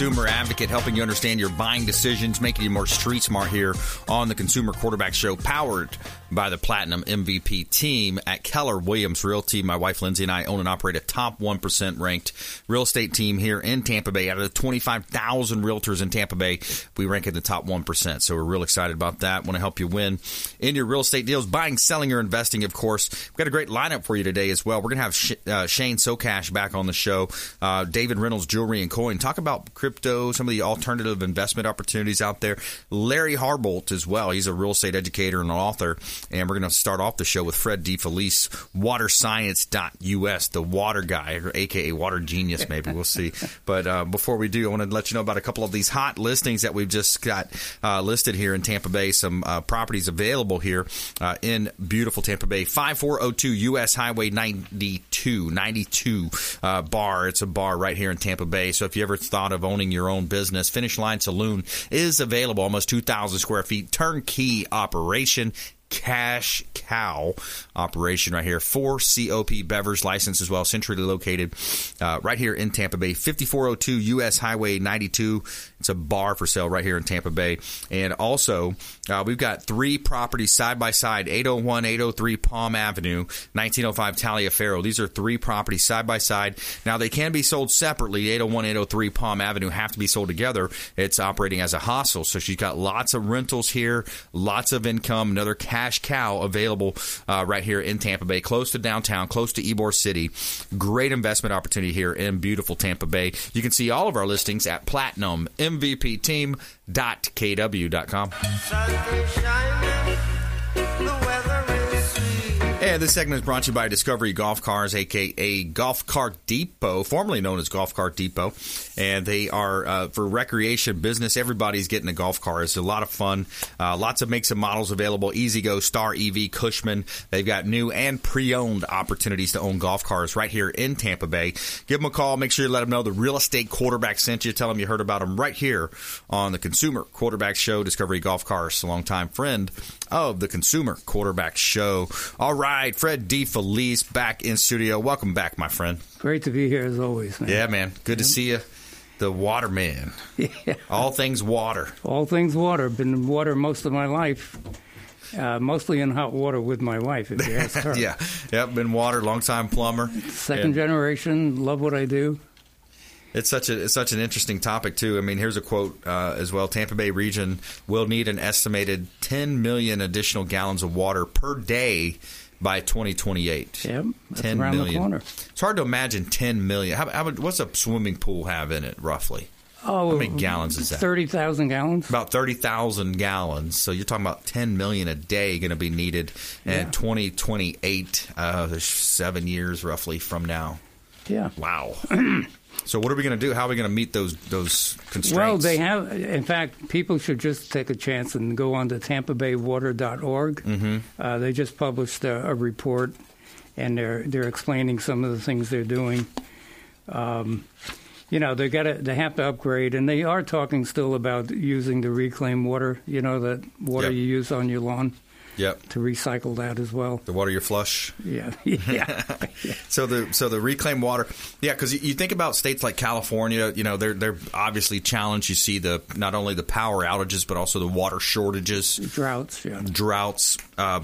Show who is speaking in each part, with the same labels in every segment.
Speaker 1: advocate, helping you understand your buying decisions, making you more street smart here on the Consumer Quarterback Show, powered by the Platinum MVP team at Keller Williams Realty. My wife Lindsay and I own and operate a top 1% ranked real estate team here in Tampa Bay. Out of the 25,000 realtors in Tampa Bay, we rank in the top 1%. So we're real excited about that. Want to help you win in your real estate deals, buying, selling, or investing, of course. We've got a great lineup for you today as well. We're going to have Sh- uh, Shane Socash back on the show, uh, David Reynolds Jewelry and Coin, talk about crypto, some of the alternative investment opportunities out there. Larry Harbolt as well. He's a real estate educator and an author. And we're going to start off the show with Fred DeFelice, waterscience.us, the water guy, or AKA water genius, maybe. We'll see. But uh, before we do, I want to let you know about a couple of these hot listings that we've just got uh, listed here in Tampa Bay. Some uh, properties available here uh, in beautiful Tampa Bay. 5402 US Highway 92, 92 uh, bar. It's a bar right here in Tampa Bay. So if you ever thought of owning your own business, Finish Line Saloon is available, almost 2,000 square feet, turnkey operation cash cow operation right here. Four COP beverage license as well, centrally located uh, right here in Tampa Bay. 5402 US Highway 92. It's a bar for sale right here in Tampa Bay. And also, uh, we've got three properties side by side 801, 803 Palm Avenue, 1905 Taliaferro. These are three properties side by side. Now, they can be sold separately. 801, 803 Palm Avenue have to be sold together. It's operating as a hostel. So she's got lots of rentals here, lots of income, another cash cow available uh, right here in Tampa Bay, close to downtown, close to Ybor City. Great investment opportunity here in beautiful Tampa Bay. You can see all of our listings at Platinum MVPteam.kw.com. And this segment is brought to you by Discovery Golf Cars, aka Golf Cart Depot, formerly known as Golf Cart Depot. And they are uh, for recreation business. Everybody's getting a golf car. It's a lot of fun. Uh, lots of makes and models available. E-Z-GO, Star EV, Cushman. They've got new and pre-owned opportunities to own golf cars right here in Tampa Bay. Give them a call. Make sure you let them know the real estate quarterback sent you. Tell them you heard about them right here on the Consumer Quarterback Show. Discovery Golf Cars, a longtime friend of the Consumer Quarterback Show. All right, Fred DeFelice back in studio. Welcome back, my friend.
Speaker 2: Great to be here as always, man.
Speaker 1: Yeah, man. Good to see you. The waterman.
Speaker 2: Yeah.
Speaker 1: All things water.
Speaker 2: All things water. Been in water most of my life. Uh, mostly in hot water with my wife, if you ask her.
Speaker 1: yeah. Yep. Been water, long time plumber.
Speaker 2: Second
Speaker 1: Yeah.
Speaker 2: generation, love what I do.
Speaker 1: It's such a it's such an interesting topic too. I mean, here's a quote uh, as well. Tampa Bay region will need an estimated 10 million additional gallons of water per day by 2028.
Speaker 2: Yep, that's
Speaker 1: 10
Speaker 2: around the corner.
Speaker 1: It's hard to imagine 10 million. How, how, what's a swimming pool have in it roughly?
Speaker 2: Oh,
Speaker 1: How many gallons is that?
Speaker 2: 30,000 gallons.
Speaker 1: About 30,000 gallons. So you're talking about 10 million a day going to be needed
Speaker 2: Yeah.
Speaker 1: in 2028. Uh, seven years roughly from now.
Speaker 2: Yeah.
Speaker 1: Wow. so what are we going to do? How are we going to meet those those constraints?
Speaker 2: Well, they have, in fact, people should just take a chance and go on to tampabaywater.org. Mm-hmm. Uh, they just published a, a report, and they're they're explaining some of the things they're doing. Um, you know, they got to they have to upgrade, and they are talking still about using the reclaimed water. You know, that water
Speaker 1: Yep.
Speaker 2: you use on your lawn
Speaker 1: Yep.
Speaker 2: to recycle that as well.
Speaker 1: The water you flush.
Speaker 2: Yeah, yeah,
Speaker 1: So the so the reclaimed water, yeah, because you, think about states like California, you know, they're they're obviously challenged. You see the not only the power outages but also the water shortages,
Speaker 2: droughts. Yeah,
Speaker 1: droughts. Uh,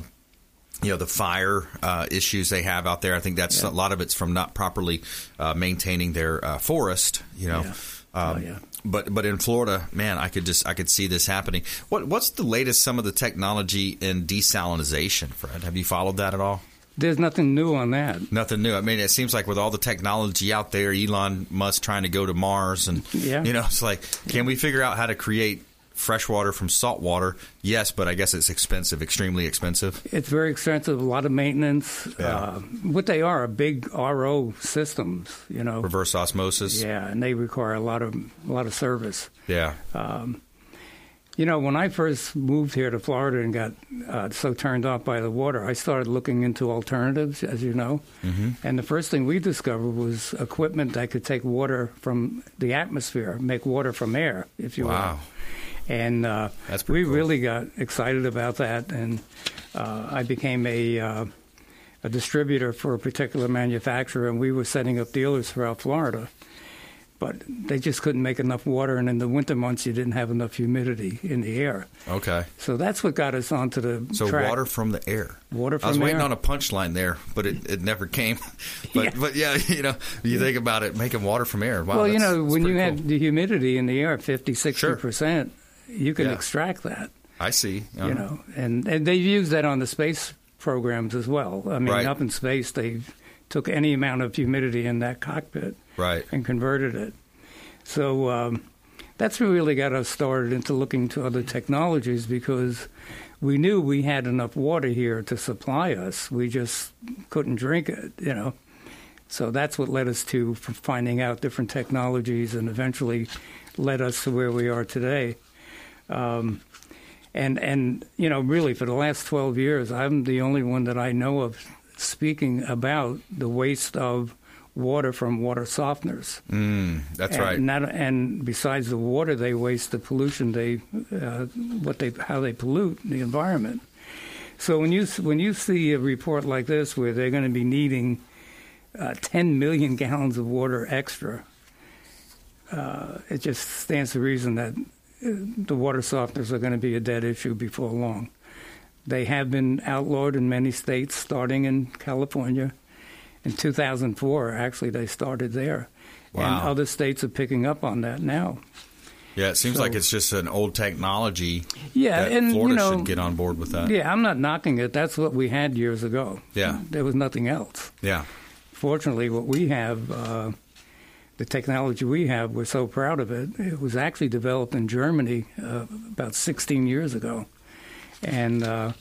Speaker 1: you know the fire uh, issues they have out there. I think that's a lot of it's from not properly uh, maintaining their uh, forest. You know,
Speaker 2: Yeah.
Speaker 1: Um,
Speaker 2: Oh, yeah.
Speaker 1: But but in Florida, man, I could just I could see this happening. What what's the latest? Some of the technology in desalinization, Fred. Have you followed that at all?
Speaker 2: there's nothing new on that.
Speaker 1: Nothing new. I mean, it seems like with all the technology out there, Elon Musk trying to go to Mars, and
Speaker 2: Yeah.
Speaker 1: you know, it's like, can we figure out how to create fresh water from salt water. Yes, but I guess it's expensive, extremely expensive.
Speaker 2: It's very expensive, a lot of maintenance.
Speaker 1: Yeah.
Speaker 2: Uh, what they are are big RO systems, you know.
Speaker 1: Reverse osmosis.
Speaker 2: Yeah, and they require a lot of a lot of service.
Speaker 1: Yeah.
Speaker 2: You know, when I first moved here to Florida and got uh, so turned off by the water, I started looking into alternatives, as you know. Mm-hmm. And the first thing we discovered was equipment that could take water from the atmosphere, make water from air, if you
Speaker 1: Wow.
Speaker 2: will. And uh, we
Speaker 1: cool.
Speaker 2: really got excited about that, and uh, I became a uh, a distributor for a particular manufacturer, and we were setting up dealers throughout Florida. But they just couldn't make enough water, and in the winter months, you didn't have enough humidity in the air.
Speaker 1: Okay.
Speaker 2: So that's what got us onto the
Speaker 1: So
Speaker 2: track.
Speaker 1: water from the air.
Speaker 2: Water
Speaker 1: I was
Speaker 2: from
Speaker 1: waiting
Speaker 2: air.
Speaker 1: on a punchline there, but it, it never came. but
Speaker 2: Yeah.
Speaker 1: but yeah, you know, you think about it, making water from air. Wow,
Speaker 2: well, you know, when you
Speaker 1: cool.
Speaker 2: the humidity in the air, 50, 60
Speaker 1: Sure.
Speaker 2: You can
Speaker 1: Yeah.
Speaker 2: extract that.
Speaker 1: I see. Uh-huh.
Speaker 2: You know, and and they've used that on the space programs as well. I mean,
Speaker 1: Right.
Speaker 2: up in space, they took any amount of humidity in that cockpit
Speaker 1: Right.
Speaker 2: and converted it. So um, that's really got us started into looking to other technologies because we knew we had enough water here to supply us. We just couldn't drink it, you know. So that's what led us to finding out different technologies and eventually led us to where we are today. Um, and and you know, really, for the last twelve years, I'm the only one that I know of speaking about the waste of water from water softeners.
Speaker 1: Mm, that's
Speaker 2: and
Speaker 1: right.
Speaker 2: Not, and besides the water, they waste the pollution. They uh, what they how they pollute the environment. So when you when you see a report like this where they're going to be needing uh, 10 million gallons of water extra, uh, it just stands to reason that the water softeners are going to be a dead issue before long. They have been outlawed in many states, starting in California. In 2004, actually, they started there. And other states are picking up on that now.
Speaker 1: Yeah, it seems
Speaker 2: So-
Speaker 1: like it's just an old technology.
Speaker 2: Yeah, and, you
Speaker 1: Florida
Speaker 2: know,
Speaker 1: should get on board with that.
Speaker 2: Yeah, I'm not knocking it. That's what we had years ago.
Speaker 1: Yeah.
Speaker 2: There was nothing else.
Speaker 1: Yeah.
Speaker 2: Fortunately, what we have, uh, the technology we have, we're so proud of it. It was actually developed in Germany uh, about 16 years ago. And uh,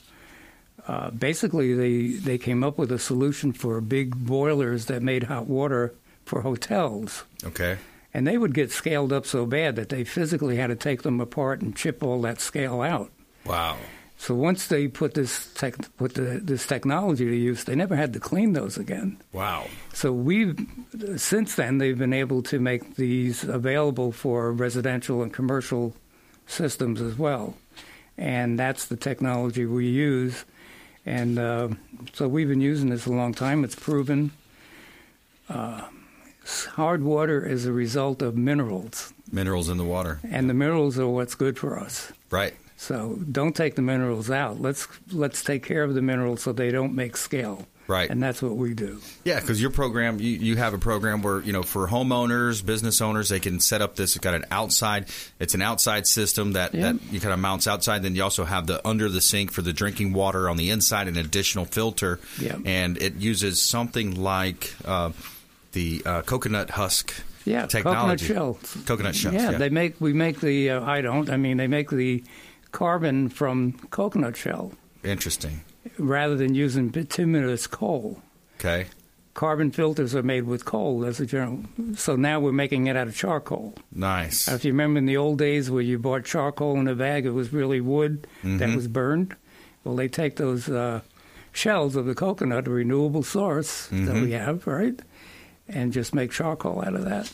Speaker 2: uh, basically, they, they came up with a solution for big boilers that made hot water for hotels.
Speaker 1: Okay.
Speaker 2: And they would get scaled up so bad that they physically had to take them apart and chip all that scale out.
Speaker 1: Wow.
Speaker 2: So once they put this tech, put the, this technology to use, they never had to clean those again.
Speaker 1: Wow.
Speaker 2: So we, since then, they've been able to make these available for residential and commercial systems as well, and that's the technology we use. And uh, so we've been using this a long time. It's proven. Uh, hard water is a result of minerals,
Speaker 1: Minerals in the water.
Speaker 2: and the minerals are what's good for us.
Speaker 1: Right.
Speaker 2: So don't take the minerals out. Let's let's take care of the minerals so they don't make scale.
Speaker 1: Right.
Speaker 2: And that's what we do.
Speaker 1: Yeah, because your program, you, you have a program where you know for homeowners, business owners, they can set up this. It's got an outside. It's an outside system that
Speaker 2: Yeah.
Speaker 1: that you kind of mounts outside. Then you also have the under the sink for the drinking water on the inside, an additional filter.
Speaker 2: Yeah.
Speaker 1: And it uses something like uh, the uh, coconut husk.
Speaker 2: Yeah,
Speaker 1: technology.
Speaker 2: coconut shells.
Speaker 1: Coconut shells.
Speaker 2: Yeah,
Speaker 1: Yeah.
Speaker 2: they make we make the uh, I don't. I mean, they make the carbon from coconut shell
Speaker 1: Interesting.
Speaker 2: rather than using bituminous coal.
Speaker 1: Okay.
Speaker 2: Carbon filters are made with coal as a general. So now we're making it out of charcoal.
Speaker 1: Nice.
Speaker 2: If you remember in the old days where you bought charcoal in a bag, it was really wood that was burned. Well, they take those uh, shells of the coconut, a renewable source that we have, right, and just make charcoal out of that.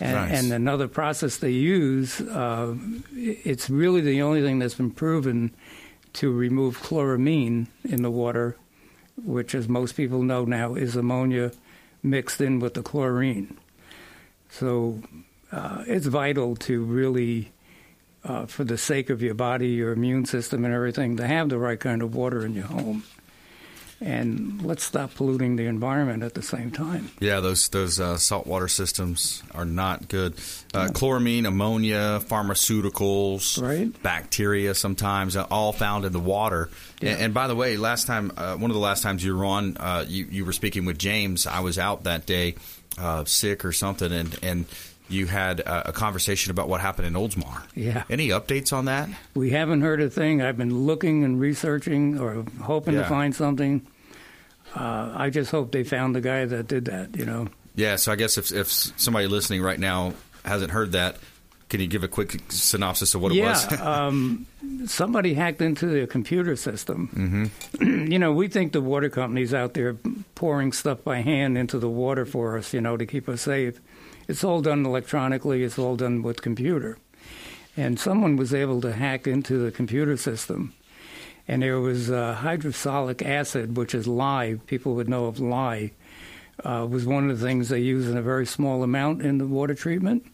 Speaker 2: And,
Speaker 1: Nice.
Speaker 2: and another process they use, uh, it's really the only thing that's been proven to remove chloramine in the water, which, as most people know now, is ammonia mixed in with the chlorine. So uh, it's vital to really, uh, for the sake of your body, your immune system, and everything, to have the right kind of water in your home. And let's stop polluting the environment at the same time.
Speaker 1: Yeah, those those uh, saltwater systems are not good. Uh, chloramine, ammonia, pharmaceuticals,
Speaker 2: Right.
Speaker 1: bacteria, sometimes uh, all found in the water.
Speaker 2: Yeah.
Speaker 1: And, and by the way, last time, uh, one of the last times you were on, uh, you you were speaking with James. I was out that day, uh, sick or something, and and you had a, a conversation about what happened in Oldsmar.
Speaker 2: Yeah.
Speaker 1: Any updates on that?
Speaker 2: We haven't heard a thing. I've been looking and researching or hoping
Speaker 1: Yeah.
Speaker 2: to find something. Uh, I just hope they found the guy that did that. You know.
Speaker 1: Yeah. So I guess if if somebody listening right now hasn't heard that, can you give a quick synopsis of what it
Speaker 2: yeah,
Speaker 1: was?
Speaker 2: um, somebody hacked into the computer system. Mm-hmm. you know, we think the water companies out there pouring stuff by hand into the water for us, you know, to keep us safe. It's all done electronically. It's all done with computer. And someone was able to hack into the computer system. And there was uh, hydrosolic acid, which is lye. People would know of lye. Uh, was one of the things they use in a very small amount in the water treatment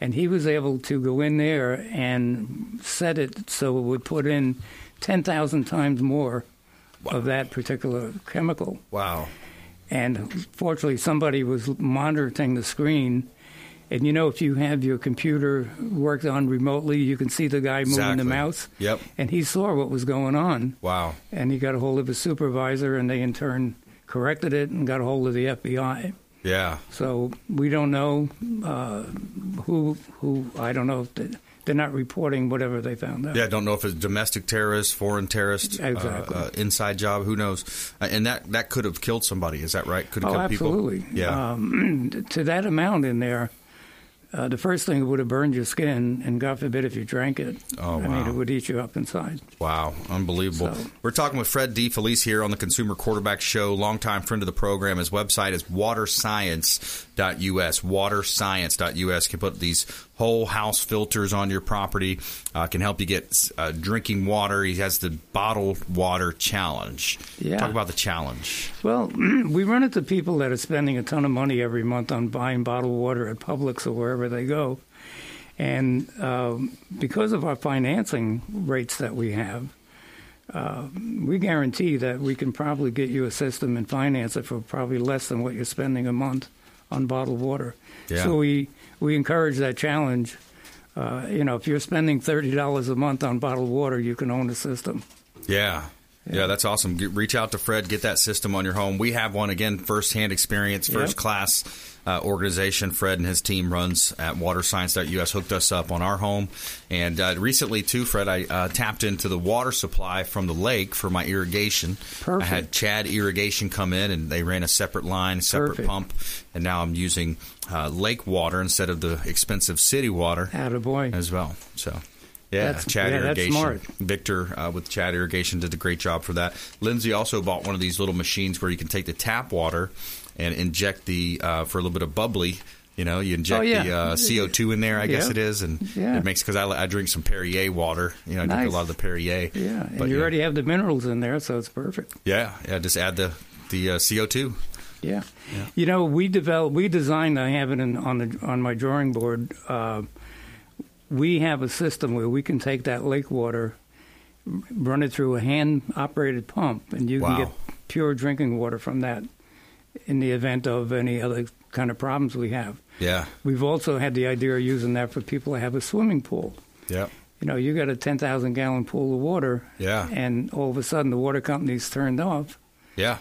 Speaker 2: and he was able to go in there and set it so it would put in 10,000 times more of that particular chemical.
Speaker 1: wow.
Speaker 2: And fortunately, somebody was monitoring the screen. And you know, if you have your computer worked on remotely, you can see the guy moving
Speaker 1: Exactly.
Speaker 2: the mouse.
Speaker 1: Yep.
Speaker 2: And he saw what was going on.
Speaker 1: Wow.
Speaker 2: And he got a hold of his supervisor, and they in turn corrected it and got a hold of the FBI.
Speaker 1: Yeah.
Speaker 2: So we don't know uh, who who I don't know if they, they're not reporting whatever they found out.
Speaker 1: Yeah, I don't know if it's domestic terrorist, foreign terrorist, uh,
Speaker 2: Exactly.
Speaker 1: uh, inside job. Who knows? Uh, and that that could have killed somebody. Is that right? Could have
Speaker 2: Oh,
Speaker 1: killed
Speaker 2: absolutely.
Speaker 1: people. Yeah.
Speaker 2: Um, to that amount in there, uh, the first thing it would have burned your skin, and God forbid if you drank it.
Speaker 1: Oh,
Speaker 2: I mean, it would eat you up inside.
Speaker 1: Wow, unbelievable.
Speaker 2: So-
Speaker 1: We're talking with Fred DeFelice here on the Consumer Quarterback Show, longtime friend of the program. His website is waterscience.us. Waterscience.us can put these whole house filters on your property, uh, can help you get uh, drinking water. He has the bottled water challenge.
Speaker 2: Yeah.
Speaker 1: Talk about the challenge.
Speaker 2: Well, we run into people that are spending a ton of money every month on buying bottled water at Publix or wherever they go. And um, because of our financing rates that we have, uh, we guarantee that we can probably get you a system and finance it for probably less than what you're spending a month on bottled water.
Speaker 1: Yeah.
Speaker 2: So we, we encourage that challenge. Uh, you know, if you're spending $30 a month on bottled water, you can own a system.
Speaker 1: Yeah. Yeah, that's awesome. Get, reach out to Fred, get that system on your home. We have one again, first-hand experience,
Speaker 2: Yep.
Speaker 1: first class uh, organization. Fred and his team runs at waterscience.us hooked us up on our home, and uh, recently too, Fred, I uh, tapped into the water supply from the lake for my irrigation.
Speaker 2: Perfect.
Speaker 1: I had Chad Irrigation come in, and they ran a separate line, separate
Speaker 2: Perfect.
Speaker 1: pump, and now I'm using uh, lake water instead of the expensive city water.
Speaker 2: Attaboy.
Speaker 1: As well. So. Yeah,
Speaker 2: that's,
Speaker 1: Chad
Speaker 2: yeah,
Speaker 1: Irrigation. Victor uh, with Chad Irrigation did a great job for that. Lindsay also bought one of these little machines where you can take the tap water and inject the uh, for a little bit of bubbly. You know, you inject
Speaker 2: oh, yeah.
Speaker 1: the uh, CO2 in there, I
Speaker 2: yeah.
Speaker 1: guess it is, and it makes because I, I, drink some Perrier water. You know, I
Speaker 2: nice.
Speaker 1: drink a lot of the Perrier.
Speaker 2: Yeah, and
Speaker 1: but,
Speaker 2: you already have the minerals in there, so it's perfect.
Speaker 1: Yeah, yeah. Just add the the uh, CO2. Yeah.
Speaker 2: yeah. You know, we developed, we designed, I have it in, on, the, on my drawing board. Uh, we have a system where we can take that lake water, run it through a hand operated pump, and you
Speaker 1: wow.
Speaker 2: can get pure drinking water from that in the event of any other kind of problems we have.
Speaker 1: Yeah.
Speaker 2: We've also had the idea of using that for people that have a swimming pool.
Speaker 1: Yeah.
Speaker 2: You know, you got a 10,000 gallon pool of water.
Speaker 1: Yeah.
Speaker 2: And all of a sudden the water company's turned off.
Speaker 1: Yeah.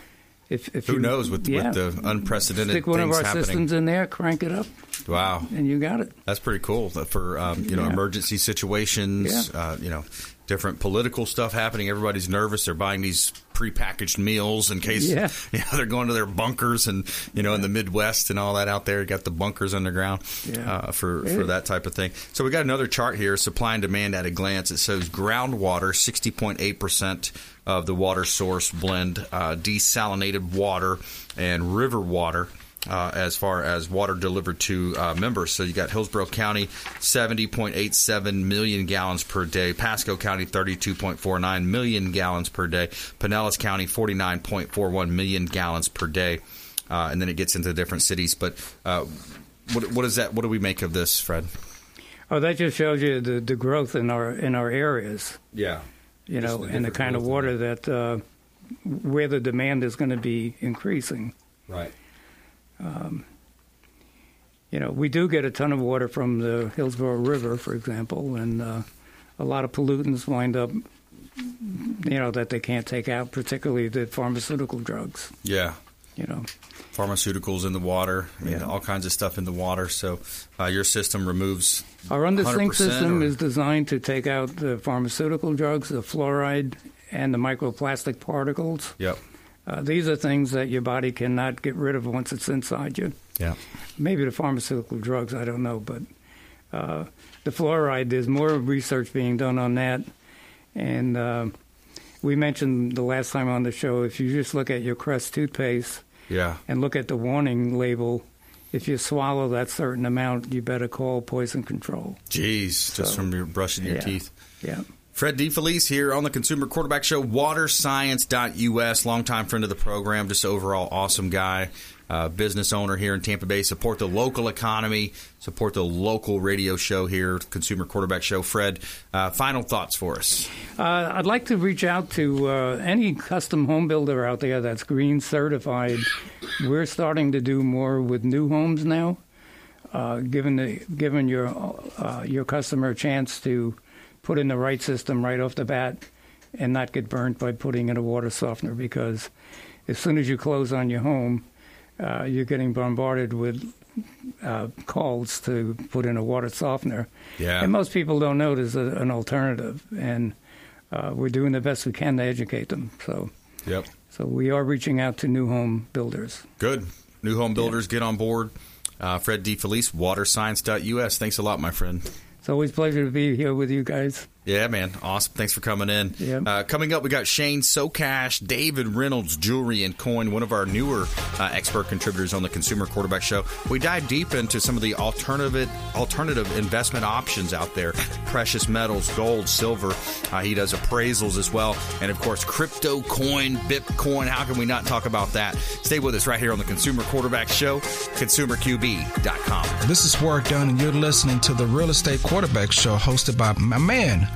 Speaker 2: If, if
Speaker 1: Who
Speaker 2: you,
Speaker 1: knows with,
Speaker 2: yeah.
Speaker 1: with the unprecedented
Speaker 2: Stick one of our
Speaker 1: happening?
Speaker 2: systems in there, crank it up,
Speaker 1: Wow.
Speaker 2: and you got it.
Speaker 1: That's pretty cool for um, you know
Speaker 2: Yeah.
Speaker 1: emergency situations.
Speaker 2: Yeah.
Speaker 1: Uh, you know, different political stuff happening. Everybody's nervous. They're buying these prepackaged meals in case
Speaker 2: Yeah.
Speaker 1: you know they're going to their bunkers and you know in the Midwest and all that out there. You got the bunkers underground
Speaker 2: Yeah.
Speaker 1: uh, for for that type of thing. So we got another chart here: supply and demand at a glance. It shows groundwater sixty point eight percent of the water source blend, uh, desalinated water and river water uh, as far as water delivered to uh, members. So you got Hillsborough County, 70.87 million gallons per day. Pasco County, 32.49 million gallons per day. Pinellas County, 49.41 million gallons per day. Uh, and then it gets into different cities. But uh, what, what is that? What do we make of this, Fred?
Speaker 2: Oh, that just shows you the, the growth in our in our areas.
Speaker 1: Yeah.
Speaker 2: You know,
Speaker 1: the
Speaker 2: and the kind of water that uh, where the demand is going to be increasing.
Speaker 1: Right.
Speaker 2: You know, we do get a ton of water from the Hillsborough River, for example, and uh, a lot of pollutants wind up, you know, that they can't take out, particularly the pharmaceutical drugs.
Speaker 1: Yeah.
Speaker 2: You know.
Speaker 1: Pharmaceuticals in the water,
Speaker 2: Yeah.
Speaker 1: all kinds of stuff in the water. So uh, your system removes.
Speaker 2: Our undersink
Speaker 1: 100%
Speaker 2: system
Speaker 1: or-
Speaker 2: is designed to take out the pharmaceutical drugs, the fluoride, and the microplastic particles.
Speaker 1: Yep.
Speaker 2: Uh, these are things that your body cannot get rid of once it's inside you.
Speaker 1: Yeah.
Speaker 2: Maybe the pharmaceutical drugs, I don't know, but uh, the fluoride, there's more research being done on that. And uh, we mentioned the last time on the show, if you just look at your Crest toothpaste
Speaker 1: Yeah.
Speaker 2: and look at the warning label, if you swallow that certain amount, you better call poison control.
Speaker 1: Jeez, just from your brushing your
Speaker 2: yeah.
Speaker 1: teeth.
Speaker 2: Yeah.
Speaker 1: Fred DeFelice here on the Consumer Quarterback Show, waterscience.us, longtime friend of the program, just overall awesome guy, uh, business owner here in Tampa Bay. Support the local economy, support the local radio show here, Consumer Quarterback Show. Fred, uh, final thoughts for us.
Speaker 2: Uh, I'd like to reach out to uh, any custom home builder out there that's green certified. We're starting to do more with new homes now, uh, the giving your uh, your customer a chance to put in the right system right off the bat and not get burnt by putting in a water softener because as soon as you close on your home, uh, you're getting bombarded with uh, calls to put in a water softener.
Speaker 1: Yeah.
Speaker 2: And most people don't know there's a, an alternative, and uh, we're doing the best we can to educate them. So,
Speaker 1: Yep.
Speaker 2: so we are reaching out to new home builders.
Speaker 1: Good. New home builders, get on board. Uh, Fred DeFelice, waterscience.us. Thanks a lot, my friend.
Speaker 2: It's always a pleasure to be here with you guys.
Speaker 1: Yeah, man. Awesome. Thanks for coming in.
Speaker 2: Yep.
Speaker 1: Uh, coming up, we got Shane Socash, David Reynolds, Jewelry and Coin, one of our newer uh, expert contributors on the Consumer Quarterback Show. We dive deep into some of the alternative alternative investment options out there: precious metals, gold, silver. Uh, he does appraisals as well, and of course, crypto coin, Bitcoin. How can we not talk about that? Stay with us right here on the Consumer Quarterback Show, ConsumerQB.com.
Speaker 3: This is Warrick Dunn, and you're listening to the Real Estate Quarterback Show hosted by my man,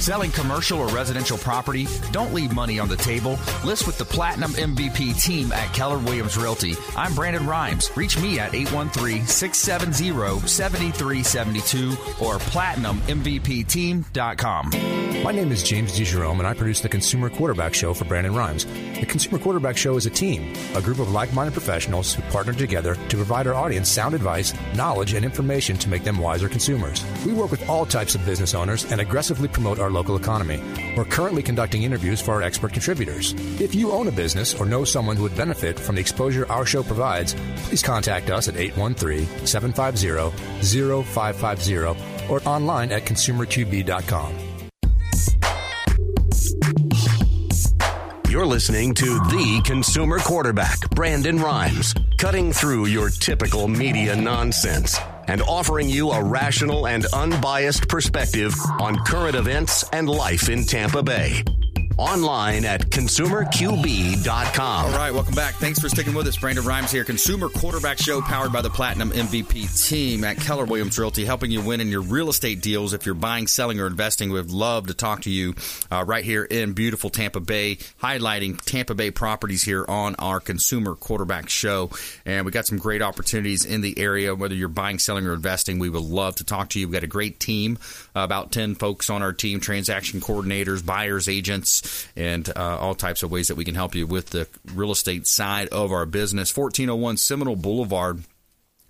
Speaker 4: Selling commercial or residential property? Don't leave money on the table. List with the Platinum MVP team at Keller Williams Realty. I'm Brandon Rhimes. Reach me at 813-670-7372 or platinummvpteam.com.
Speaker 5: My name is James DeJerome, and I produce the Consumer Quarterback Show for Brandon Rhimes. The Consumer Quarterback Show is a team, a group of like minded professionals who partner together to provide our audience sound advice, knowledge, and information to make them wiser consumers. We work with all types of business owners and aggressively promote our local economy. We're currently conducting interviews for our expert contributors. If you own a business or know someone who would benefit from the exposure our show provides, please contact us at 813 750 0550 or online at consumerqb.com.
Speaker 6: You're listening to the consumer quarterback, Brandon Rhimes, cutting through your typical media nonsense and offering you a rational and unbiased perspective on current events and life in Tampa Bay. Online at consumerqb.com.
Speaker 1: All right, welcome back. Thanks for sticking with us. Brandon Rhimes here, Consumer Quarterback Show, powered by the Platinum MVP team at Keller Williams Realty, helping you win in your real estate deals. If you're buying, selling, or investing, we'd love to talk to you uh, right here in beautiful Tampa Bay, highlighting Tampa Bay properties here on our Consumer Quarterback Show. And we got some great opportunities in the area, whether you're buying, selling, or investing. We would love to talk to you. We've got a great team, about 10 folks on our team, transaction coordinators, buyers, agents, and uh, all types of ways that we can help you with the real estate side of our business. 1401 Seminole Boulevard.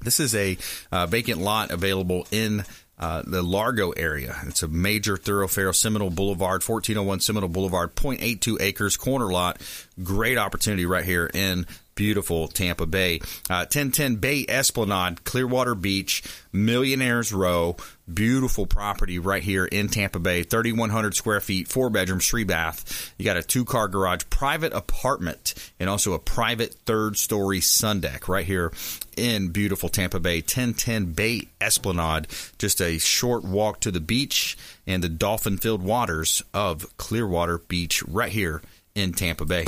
Speaker 1: This is a uh, vacant lot available in uh, the Largo area. It's a major thoroughfare, Seminole Boulevard, 1401 Seminole Boulevard, 0.82 acres, corner lot. Great opportunity right here in beautiful Tampa Bay. Uh, 1010 Bay Esplanade, Clearwater Beach, Millionaires Row, beautiful property right here in Tampa Bay. 3,100 square feet, four bedrooms, three bath. You got a two car garage, private apartment, and also a private third story sun deck right here in beautiful Tampa Bay. 1010 Bay Esplanade, just a short walk to the beach and the dolphin filled waters of Clearwater Beach right here in Tampa Bay.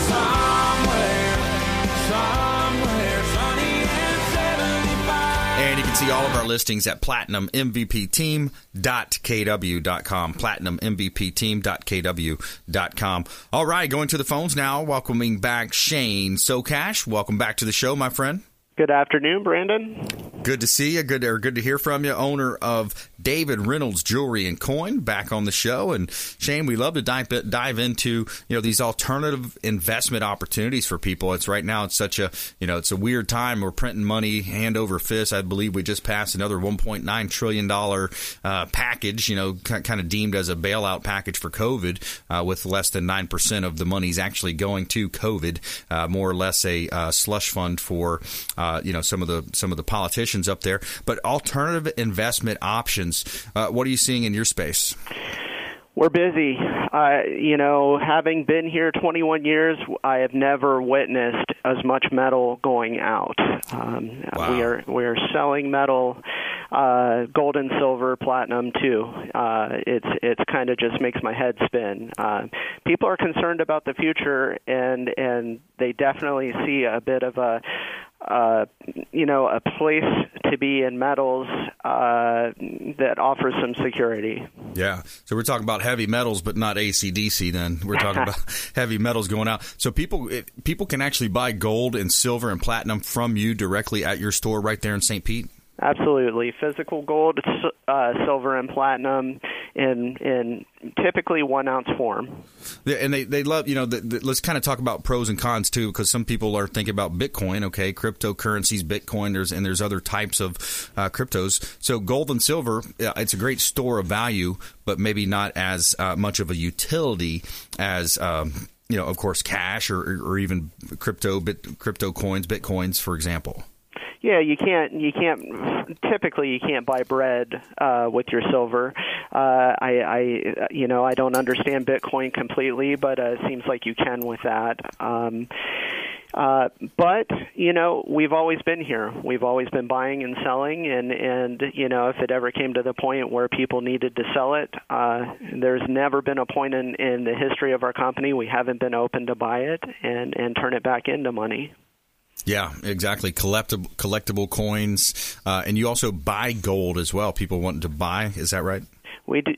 Speaker 1: And you can see all of our listings at platinummvpteam.kw.com. Platinummvpteam.kw.com. All right, going to the phones now. Welcoming back Shane Socash. Welcome back to the show, my friend.
Speaker 7: Good afternoon, Brandon.
Speaker 1: Good to see you. Good or good to hear from you. Owner of David Reynolds Jewelry and Coin, back on the show. And Shane, we love to dive dive into you know these alternative investment opportunities for people. It's right now. It's such a you know it's a weird time. We're printing money hand over fist. I believe we just passed another 1.9 trillion dollar uh, package. You know, kind of deemed as a bailout package for COVID, uh, with less than nine percent of the money's actually going to COVID. Uh, more or less a uh, slush fund for uh, you know some of the some of the politicians up there. But alternative investment options. Uh, what are you seeing in your space?
Speaker 7: We're busy. Uh, you know, having been here 21 years, I have never witnessed as much metal going out. Um,
Speaker 1: Wow.
Speaker 7: We are we are selling metal, uh, gold and silver, platinum too. Uh, it's it's kind of just makes my head spin. Uh, people are concerned about the future, and and they definitely see a bit of a uh, you know, a place to be in metals uh, that offers some security.
Speaker 1: Yeah. So we're talking about heavy metals, but not ACDC. Then we're talking about heavy metals going out. So people it, people can actually buy gold and silver and platinum from you directly at your store right there in St. Pete.
Speaker 7: Absolutely, physical gold, uh, silver, and platinum in in typically one ounce form.
Speaker 1: Yeah, and they, they love you know the, the, let's kind of talk about pros and cons too because some people are thinking about bitcoin okay? Cryptocurrencies bitcoin there's and there's other types of uh, cryptos. So gold and silver it's a great store of value but maybe not as uh, much of a utility as um, you know of course cash or, or even crypto bit, crypto coins bitcoins for example.
Speaker 7: Yeah, you can't you can't typically you can't buy bread uh, with your silver. Uh, I, I you know I don't understand Bitcoin completely, but uh, it seems like you can with that. Um, uh, but you know we've always been here. We've always been buying and selling, and and you know if it ever came to the point where people needed to sell it, uh, there's never been a point in in the history of our company we haven't been open to buy it and and turn it back into money.
Speaker 1: Yeah, exactly. Collectible collectible coins, uh, and you also buy gold as well. People wanting to buy, is that right?
Speaker 7: We do,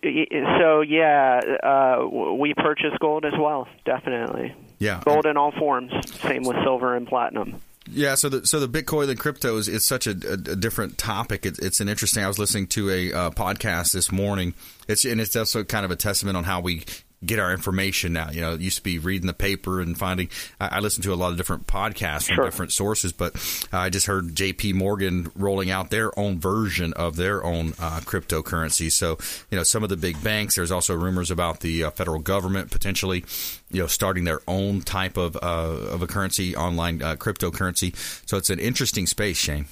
Speaker 7: so yeah, uh, we purchase gold as well, definitely.
Speaker 1: Yeah,
Speaker 7: Gold in all forms. Same with silver and platinum.
Speaker 1: Yeah, so the so the Bitcoin and cryptos is such a, a, a different topic. It, it's an interesting. I was listening to a uh, podcast this morning. It's and it's also kind of a testament on how we get our information now. You know, it used to be reading the paper and finding. I, I listen to a lot of different podcasts from
Speaker 7: Sure.
Speaker 1: different sources, but I just heard J.P. Morgan rolling out their own version of their own uh, cryptocurrency. So you know, some of the big banks. There's also rumors about the uh, federal government potentially, you know, starting their own type of uh, of a currency, online uh, cryptocurrency. So it's an interesting space, Shane.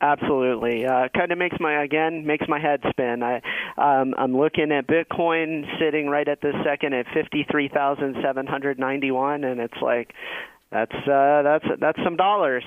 Speaker 7: Absolutely, uh, kind of makes my again makes my head spin. I um, I'm looking at Bitcoin sitting right at this second at fifty three thousand seven hundred ninety one, and it's like that's uh, that's that's some dollars.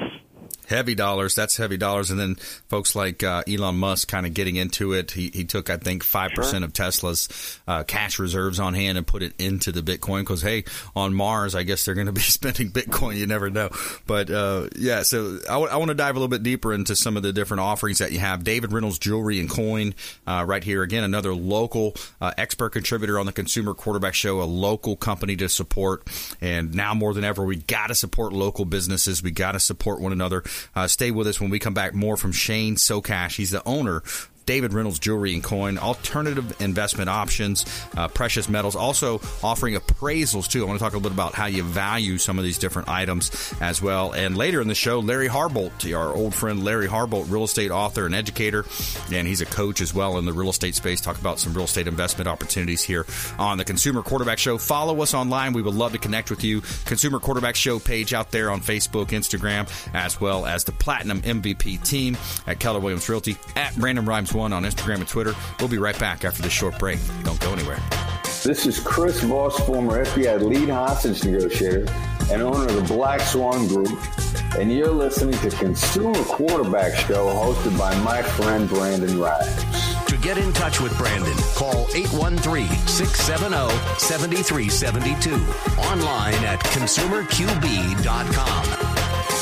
Speaker 1: Heavy dollars. That's heavy dollars. And then folks like uh, Elon Musk kind of getting into it. He, he took, I think, 5% of Tesla's uh, cash reserves on hand and put it into the Bitcoin because, hey, on Mars, I guess they're going to be spending Bitcoin. You never know. But uh, yeah, so I, w- I want to dive a little bit deeper into some of the different offerings that you have. David Reynolds Jewelry and Coin uh, right here. Again, another local uh, expert contributor on the Consumer Quarterback Show, a local company to support. And now more than ever, we got to support local businesses. We got to support one another. Uh, stay with us when we come back. More from Shane Socash. He's the owner. David Reynolds Jewelry and Coin, alternative investment options, uh, precious metals, also offering appraisals too. I want to talk a little bit about how you value some of these different items as well. And later in the show, Larry Harbolt, our old friend Larry Harbolt, real estate author and educator, and he's a coach as well in the real estate space. Talk about some real estate investment opportunities here on the Consumer Quarterback Show. Follow us online. We would love to connect with you. Consumer Quarterback Show page out there on Facebook, Instagram, as well as the Platinum MVP team at Keller Williams Realty at Brandon Rhimes One on Instagram and Twitter. We'll be right back after this short break. Don't go anywhere.
Speaker 8: This is Chris Voss, former FBI lead hostage negotiator and owner of the Black Swan Group, and you're listening to Consumer Quarterback Show hosted by my friend Brandon Rhimes.
Speaker 6: To get in touch with Brandon, call 813-670-7372. Online at consumerqb.com.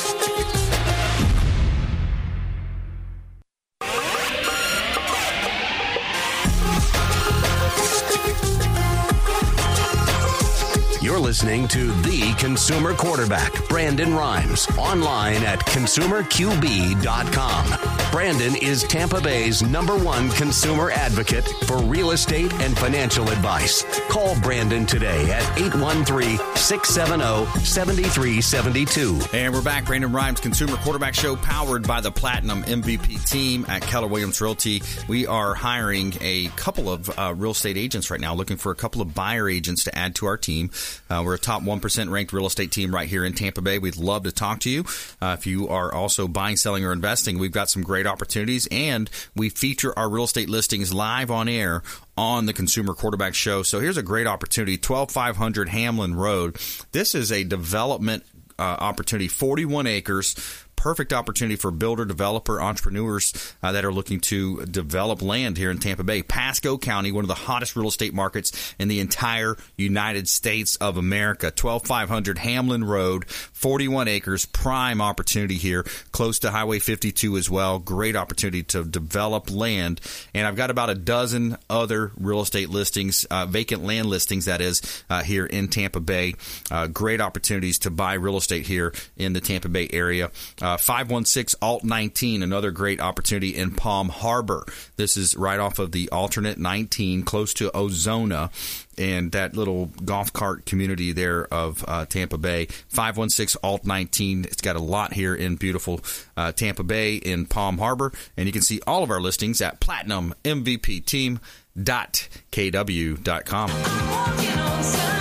Speaker 6: You're listening to The Consumer Quarterback, Brandon Rhimes, online at consumerqb.com. Brandon is Tampa Bay's number one consumer advocate for real estate and financial advice. Call Brandon today at 813 670 7372.
Speaker 1: And we're back. Brandon Rhimes, Consumer Quarterback Show, powered by the Platinum MVP team at Keller Williams Realty. We are hiring a couple of uh, real estate agents right now, looking for a couple of buyer agents to add to our team. Uh, we're a top 1% ranked real estate team right here in Tampa Bay. We'd love to talk to you. Uh, if you are also buying, selling, or investing, we've got some great opportunities, and we feature our real estate listings live on air on the Consumer Quarterback Show. So here's a great opportunity 12500 Hamlin Road. This is a development uh, opportunity, 41 acres perfect opportunity for builder, developer, entrepreneurs uh, that are looking to develop land here in Tampa Bay. Pasco County, one of the hottest real estate markets in the entire United States of America. 12500 Hamlin Road, 41 acres, prime opportunity here, close to Highway 52 as well. Great opportunity to develop land. And I've got about a dozen other real estate listings, uh, vacant land listings, that is, uh, here in Tampa Bay. Uh, great opportunities to buy real estate here in the Tampa Bay area. Uh, 516 Alt 19, another great opportunity in Palm Harbor. This is right off of the alternate 19, close to Ozona and that little golf cart community there of uh, Tampa Bay. 516 Alt 19. It's got a lot here in beautiful uh, Tampa Bay in Palm Harbor. And you can see all of our listings at platinummvpteam.kw.com.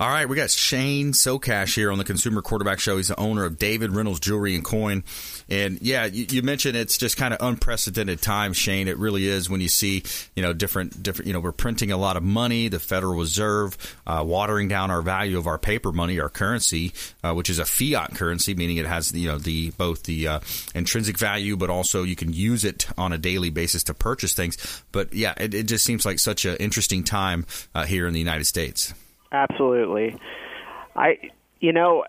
Speaker 1: All right, we got Shane Socash here on the Consumer Quarterback Show. He's the owner of David Reynolds Jewelry and Coin. And yeah, you, you mentioned it's just kind of unprecedented times, Shane. It really is when you see, you know, different, different, you know, we're printing a lot of money, the Federal Reserve uh, watering down our value of our paper money, our currency, uh, which is a fiat currency, meaning it has, you know, the both the uh, intrinsic value, but also you can use it on a daily basis to purchase things. But yeah, it, it just seems like such an interesting time uh, here in the United States.
Speaker 7: Absolutely. I, you know,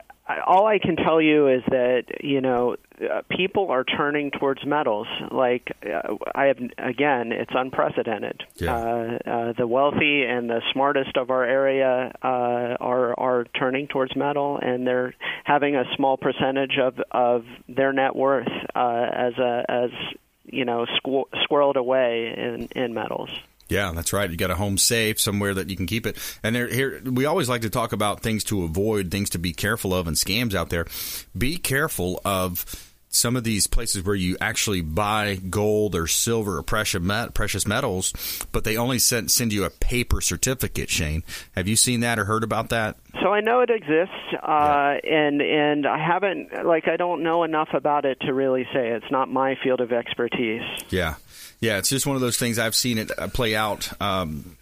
Speaker 7: all I can tell you is that you know uh, people are turning towards metals. Like uh, I have again, it's unprecedented.
Speaker 1: Yeah.
Speaker 7: Uh, uh, the wealthy and the smartest of our area uh, are are turning towards metal, and they're having a small percentage of of their net worth uh, as a as you know squ- squirreled away in in metals.
Speaker 1: Yeah, that's right. You got a home safe somewhere that you can keep it. And there, here we always like to talk about things to avoid, things to be careful of, and scams out there. Be careful of some of these places where you actually buy gold or silver or precious precious metals, but they only send send you a paper certificate. Shane, have you seen that or heard about that?
Speaker 7: So I know it exists, uh, and and I haven't like I don't know enough about it to really say it's not my field of expertise.
Speaker 1: Yeah, yeah, it's just one of those things I've seen it uh, play out. Um,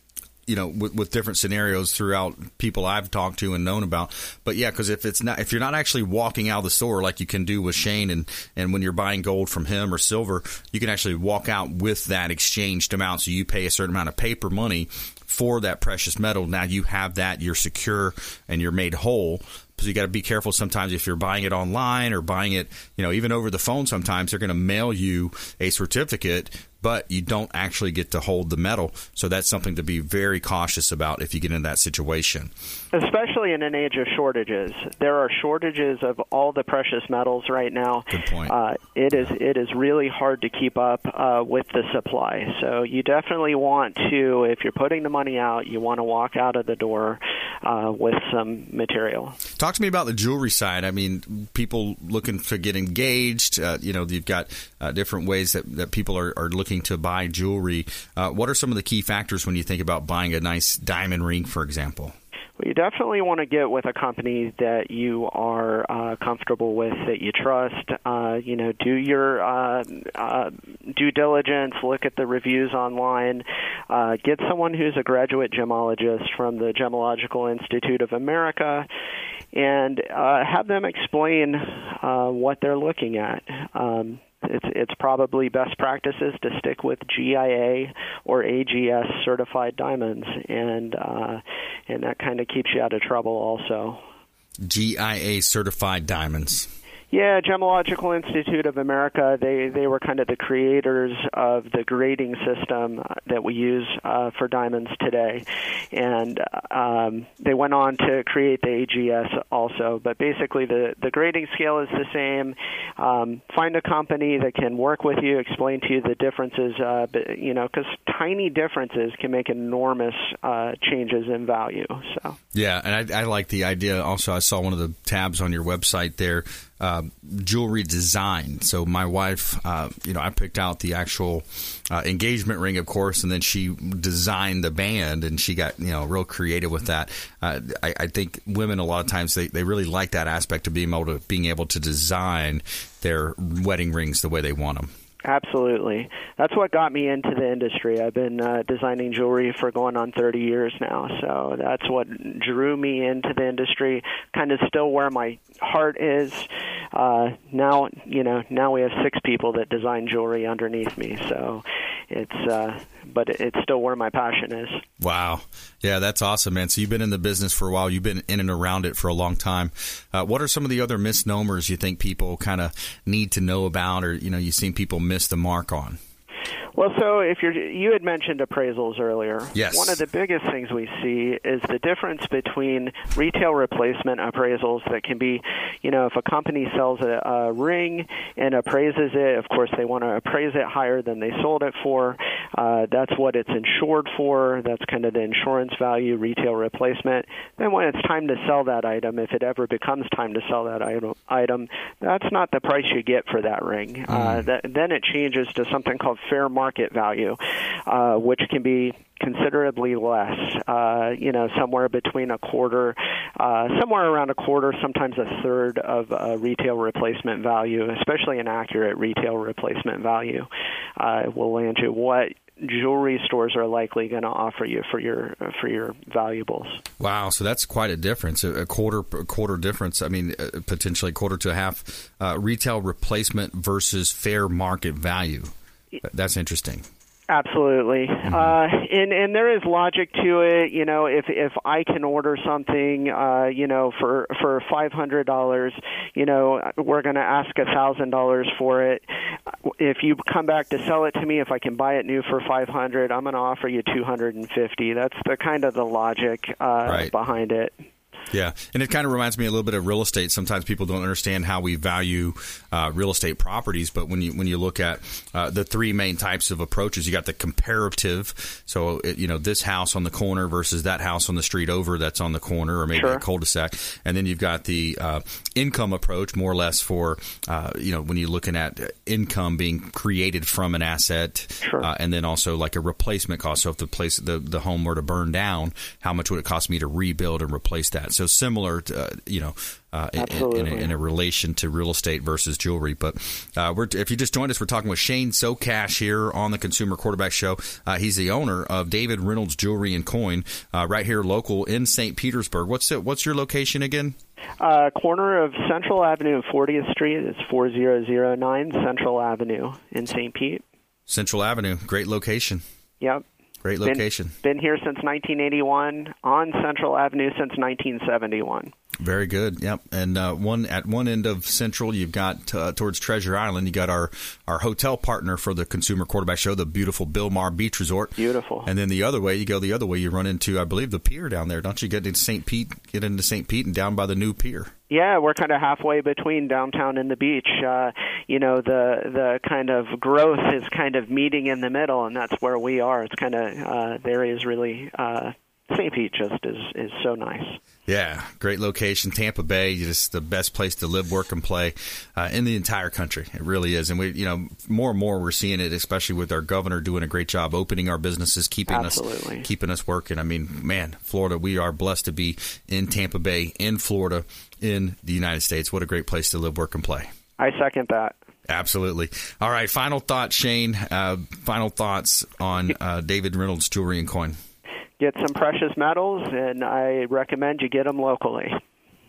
Speaker 1: you know, with, with, different scenarios throughout people I've talked to and known about. But yeah, because if it's not, if you're not actually walking out of the store like you can do with Shane, and and when you're buying gold from him or silver, you can actually walk out with that exchanged amount. So you pay a certain amount of paper money for that precious metal. Now you have that, you're secure, and you're made whole. So you got to be careful sometimes if you're buying it online or buying it, you know, even over the phone. Sometimes they're going to mail you a certificate, but you don't actually get to hold the metal. So that's something to be very cautious about if you get in that situation.
Speaker 7: Especially in an age of shortages, there are shortages of all the precious metals right now.
Speaker 1: Good point.
Speaker 7: Uh, it is it is really hard to keep up uh, with the supply. So you definitely want to, if you're putting the money out, you want to walk out of the door uh, with some material.
Speaker 1: Talk to me about the jewelry side. I mean, people looking to get engaged. Uh, you know, you've got uh, different ways that, that people are, are looking to buy jewelry. Uh, what are some of the key factors when you think about buying a nice diamond ring, for example?
Speaker 7: Well, you definitely want to get with a company that you are uh, comfortable with, that you trust. Uh, you know, do your uh, uh, due diligence, look at the reviews online, uh, get someone who's a graduate gemologist from the Gemological Institute of America, and uh, have them explain uh, what they're looking at. Um, it's it's probably best practices to stick with GIA or AGS certified diamonds, and uh, and that kind of keeps you out of trouble also.
Speaker 1: GIA certified diamonds.
Speaker 7: Yeah, Gemological Institute of America. They they were kind of the creators of the grading system that we use uh, for diamonds today, and um, they went on to create the AGS also. But basically, the the grading scale is the same. Um, find a company that can work with you, explain to you the differences. Uh, you know, because tiny differences can make enormous uh, changes in value. So
Speaker 1: yeah, and I, I like the idea. Also, I saw one of the tabs on your website there uh, jewelry design. So my wife, uh, you know, I picked out the actual uh, engagement ring, of course, and then she designed the band, and she got you know real creative with that. Uh, I, I, think women a lot of times they, they really like that aspect of being able to being able to design their wedding rings the way they want them.
Speaker 7: Absolutely. That's what got me into the industry. I've been uh, designing jewelry for going on 30 years now. So that's what drew me into the industry, kind of still where my heart is. Uh, now, you know, now we have six people that design jewelry underneath me. So it's uh, but it's still where my passion is.
Speaker 1: Wow, yeah, that's awesome, man. So you've been in the business for a while. You've been in and around it for a long time. Uh, what are some of the other misnomers you think people kind of need to know about, or you know, you've seen people miss the mark on?
Speaker 7: Well, so if you're, you had mentioned appraisals earlier.
Speaker 1: Yes.
Speaker 7: One of the biggest things we see is the difference between retail replacement appraisals that can be, you know, if a company sells a, a ring and appraises it, of course they want to appraise it higher than they sold it for. Uh, that's what it's insured for. That's kind of the insurance value, retail replacement. Then when it's time to sell that item, if it ever becomes time to sell that item, item that's not the price you get for that ring. Uh, mm. Uh, that, then it changes to something called fair market market value, uh, which can be considerably less. Uh, you know, somewhere between a quarter, uh, somewhere around a quarter, sometimes a third of retail replacement value, especially an accurate retail replacement value, uh, will land you what jewelry stores are likely going to offer you for your for your valuables.
Speaker 1: Wow, so that's quite a difference, a quarter a quarter difference. I mean, uh, potentially a quarter to a half uh, retail replacement versus fair market value. That's interesting.
Speaker 7: Absolutely, mm-hmm. uh, and and there is logic to it. You know, if if I can order something, uh, you know, for for five hundred dollars, you know, we're going to ask a thousand dollars for it. If you come back to sell it to me, if I can buy it new for five hundred, I'm going to offer you two hundred and fifty. That's the kind of the logic uh,
Speaker 1: right.
Speaker 7: behind it.
Speaker 1: Yeah, and it kind of reminds me a little bit of real estate. Sometimes people don't understand how we value uh, real estate properties, but when you when you look at uh, the three main types of approaches, you got the comparative. So it, you know this house on the corner versus that house on the street over that's on the corner, or maybe sure. a cul-de-sac, and then you've got the uh, income approach, more or less for uh, you know when you're looking at income being created from an asset,
Speaker 7: sure. Uh,
Speaker 1: and then also like a replacement cost. So if the place the the home were to burn down, how much would it cost me to rebuild and replace that? So similar, to, uh, you know, uh, in, in, a, in, a, relation to real estate versus jewelry. But uh, if you just joined us, we're talking with Shane Socash here on the Consumer Quarterback Show. Uh, he's the owner of David Reynolds Jewelry and Coin, uh, right here local in St. Petersburg. What's it, what's your location again?
Speaker 7: Uh, corner of Central Avenue and 40th Street. It's 4009 Central Avenue in St. Pete.
Speaker 1: Central Avenue, great location.
Speaker 7: Yep.
Speaker 1: Great location.
Speaker 7: Been, been, here since 1981, on Central Avenue since 1971.
Speaker 1: Very good. Yep. And uh, one at one end of Central, you've got uh, towards Treasure Island. You got our our hotel partner for the Consumer Quarterback Show, the beautiful Bilmar Beach Resort.
Speaker 7: Beautiful.
Speaker 1: And then the other way, you go the other way, you run into, I believe, the pier down there. Don't you get into St. Pete? Get into St. Pete and down by the new pier.
Speaker 7: Yeah, we're kind of halfway between downtown and the beach. Uh, you know, the the kind of growth is kind of meeting in the middle, and that's where we are. It's kind of uh, the area is really uh, St. Pete just is is so nice.
Speaker 1: Yeah, great location, Tampa Bay, just the best place to live, work, and play uh, in the entire country. It really is, and we, you know, more and more we're seeing it, especially with our governor doing a great job opening our businesses, keeping
Speaker 7: Absolutely.
Speaker 1: us keeping us working. I mean, man, Florida, we are blessed to be in Tampa Bay, in Florida, in the United States. What a great place to live, work, and play.
Speaker 7: I second that.
Speaker 1: Absolutely. All right. Final thoughts, Shane. Uh, final thoughts on uh, David Reynolds Jewelry and Coin.
Speaker 7: Get some precious metals, and I recommend you get them locally.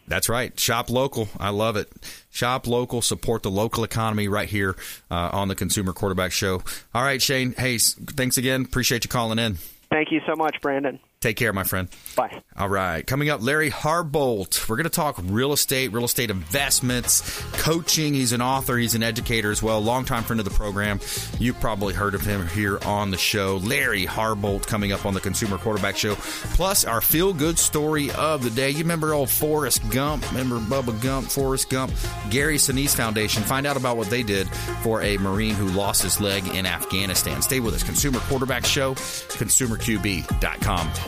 Speaker 1: That's right. Shop local. I love it. Shop local. Support the local economy right here uh, on the Consumer Quarterback Show. All right, Shane. Hey, thanks again. Appreciate you calling in.
Speaker 7: Thank you so much, Brandon.
Speaker 1: Take care, my friend.
Speaker 7: Bye.
Speaker 1: All right. Coming up, Larry Harbolt. We're going to talk real estate, real estate investments, coaching. He's an author, he's an educator as well, longtime friend of the program. You've probably heard of him here on the show. Larry Harbolt coming up on the Consumer Quarterback Show. Plus, our feel good story of the day. You remember old Forrest Gump? Remember Bubba Gump, Forrest Gump? Gary Sinise Foundation. Find out about what they did for a Marine who lost his leg in Afghanistan. Stay with us. Consumer Quarterback Show, consumerqb.com.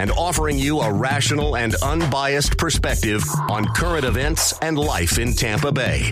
Speaker 6: and offering you a rational and unbiased perspective on current events and life in Tampa Bay.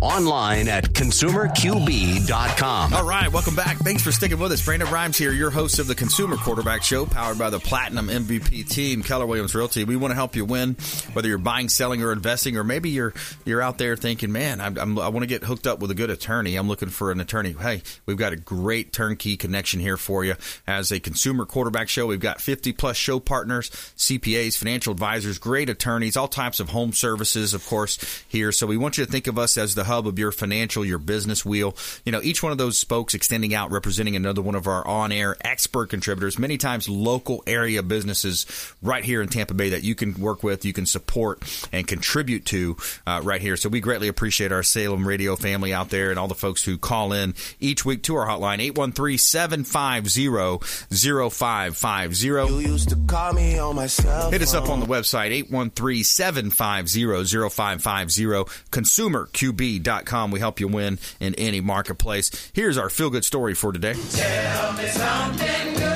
Speaker 6: Online at consumerqb.com.
Speaker 1: All right, welcome back. Thanks for sticking with us. Brandon Rhimes here, your host of the Consumer Quarterback Show, powered by the Platinum MVP team, Keller Williams Realty. We want to help you win, whether you're buying, selling, or investing, or maybe you're you're out there thinking, man, I'm, I'm, i want to get hooked up with a good attorney. I'm looking for an attorney. Hey, we've got a great turnkey connection here for you. As a Consumer Quarterback Show, we've got 50 plus show partners, CPAs, financial advisors, great attorneys, all types of home services, of course, here. So we want you to think of us as the hub of your financial, your business wheel. You know, each one of those spokes extending out, representing another one of our on air expert contributors, many times local area businesses right here in Tampa Bay that you can work with, you can support and contribute to uh, right here. So we greatly appreciate our Salem radio family out there and all the folks who call in each week to our hotline, 813 750 0550. Hit us up on the website, 813 750 0550, consumerqb.com. We help you win in any marketplace. Here's our feel good story for today.
Speaker 9: Tell me something good.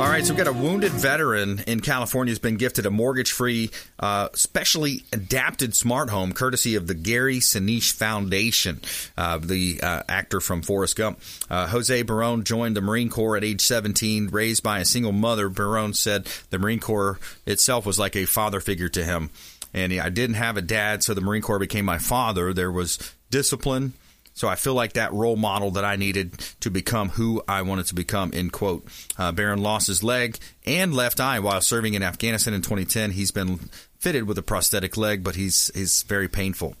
Speaker 1: All right, so we've got a wounded veteran in California who's been gifted a mortgage-free, uh, specially adapted smart home, courtesy of the Gary Sinise Foundation. Uh, the uh, actor from Forrest Gump, uh, Jose Barone, joined the Marine Corps at age 17, raised by a single mother. Barone said the Marine Corps itself was like a father figure to him. And I didn't have a dad, so the Marine Corps became my father. There was discipline. So I feel like that role model that I needed to become who I wanted to become. End quote. Uh, Barron lost his leg and left eye while serving in Afghanistan in 2010. He's been fitted with a prosthetic leg, but he's he's very painful.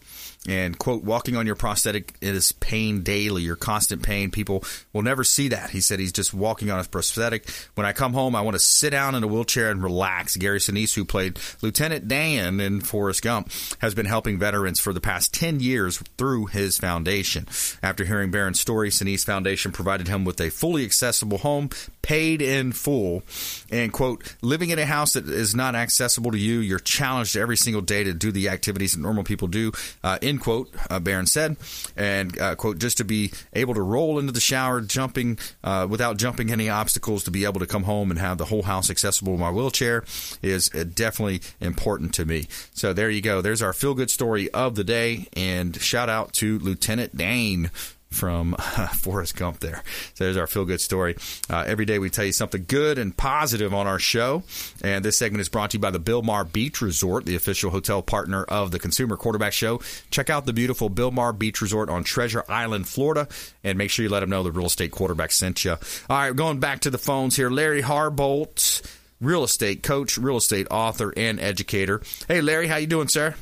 Speaker 1: And quote, walking on your prosthetic is pain daily, your constant pain. People will never see that. He said he's just walking on his prosthetic. When I come home, I want to sit down in a wheelchair and relax. Gary Sinise, who played Lieutenant Dan in Forrest Gump, has been helping veterans for the past 10 years through his foundation. After hearing Barron's story, Sinise Foundation provided him with a fully accessible home, paid in full. And quote, living in a house that is not accessible to you, you're challenged every single day to do the activities that normal people do. Uh, quote, uh, Barron said. And, uh, quote, just to be able to roll into the shower, jumping uh, without jumping any obstacles, to be able to come home and have the whole house accessible in my wheelchair is uh, definitely important to me. So there you go. There's our feel good story of the day. And shout out to Lieutenant Dane from Forrest Gump there. So there's our feel good story. Uh, every day we tell you something good and positive on our show. And this segment is brought to you by the Bilmar Beach Resort, the official hotel partner of the Consumer Quarterback Show. Check out the beautiful Bilmar Beach Resort on Treasure Island, Florida, and make sure you let them know the real estate quarterback sent you. All right, going back to the phones here. Larry Harbolt, real estate coach, real estate author, and educator. Hey, Larry, how you doing, sir?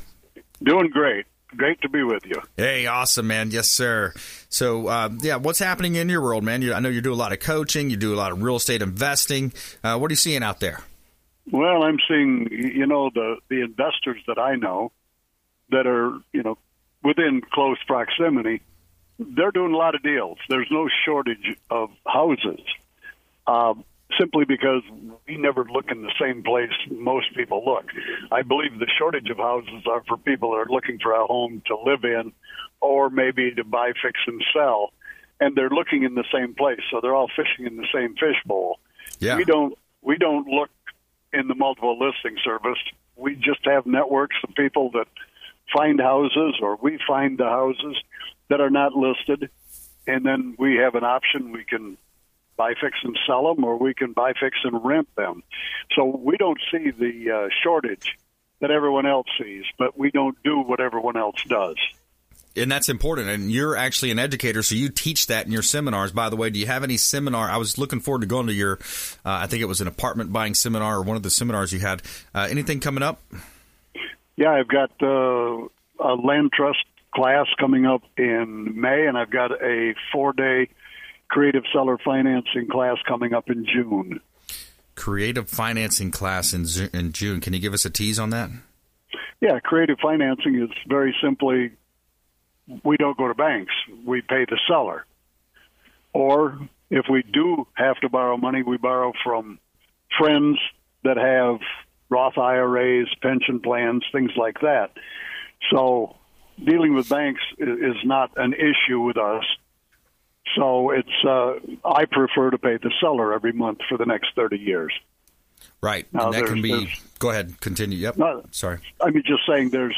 Speaker 10: Doing great. Great to be with you.
Speaker 1: Hey, awesome, man. Yes, sir. So, uh, yeah, what's happening in your world, man? You, I know you do a lot of coaching, you do a lot of real estate investing. Uh, what are you seeing out there?
Speaker 10: Well, I'm seeing, you know, the the investors that I know that are, you know, within close proximity, they're doing a lot of deals. There's no shortage of houses. Uh, simply because we never look in the same place most people look. I believe the shortage of houses are for people that are looking for a home to live in or maybe to buy, fix, and sell. And they're looking in the same place, so they're all fishing in the same fishbowl.
Speaker 1: Yeah.
Speaker 10: We don't we don't look in the multiple listing service. We just have networks of people that find houses or we find the houses that are not listed and then we have an option we can buy, fix, and sell them, or we can buy, fix, and rent them. So we don't see the uh, shortage that everyone else sees, but we don't do what everyone else does.
Speaker 1: And that's important. And you're actually an educator, so you teach that in your seminars. By the way, do you have any seminar? I was looking forward to going to your, uh, I think it was an apartment buying seminar or one of the seminars you had. Uh, anything coming up?
Speaker 10: Yeah, I've got uh, a land trust class coming up in May, and I've got a four day creative seller financing class coming up in June.
Speaker 1: Creative financing class in, in June. Can you give us a tease on that?
Speaker 10: Yeah, creative financing is very simply we don't go to banks, we pay the seller. Or if we do have to borrow money, we borrow from friends that have Roth IRAs, pension plans, things like that. So dealing with banks is not an issue with us. So it's uh, I prefer to pay the seller every month for the next thirty years.
Speaker 1: Right,
Speaker 10: Now,
Speaker 1: and that can be. Go ahead, continue. Yep.
Speaker 10: No,
Speaker 1: Sorry.
Speaker 10: I mean, just saying there's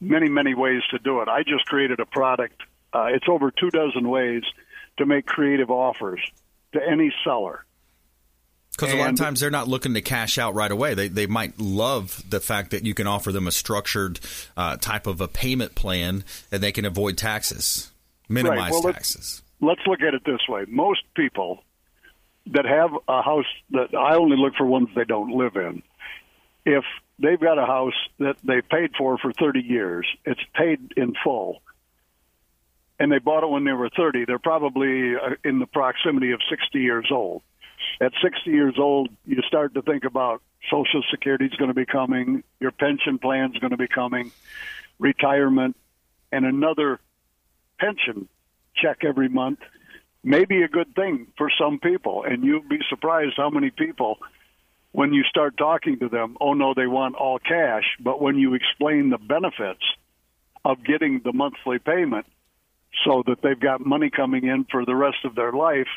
Speaker 10: many, many ways to do it. I just created a product. Uh, it's over two dozen ways to make creative offers to any seller.
Speaker 1: Because a lot of times they're not looking to cash out right away. They they might love the fact that you can offer them a structured uh, type of a payment plan, and they can avoid taxes, minimize
Speaker 10: Right, well, let's-
Speaker 1: taxes.
Speaker 10: Let's look at it this way. Most people that have a house that I only look for ones they don't live in. If they've got a house that they paid for for 30 years, it's paid in full, and they bought it when they were 30, they're probably uh, in the proximity of 60 years old. At 60 years old, you start to think about Social Security is going to be coming, your pension plan is going to be coming, retirement, and another pension check every month may be a good thing for some people. And you'd be surprised how many people, when you start talking to them, oh no, they want all cash. But when you explain the benefits of getting the monthly payment so that they've got money coming in for the rest of their life,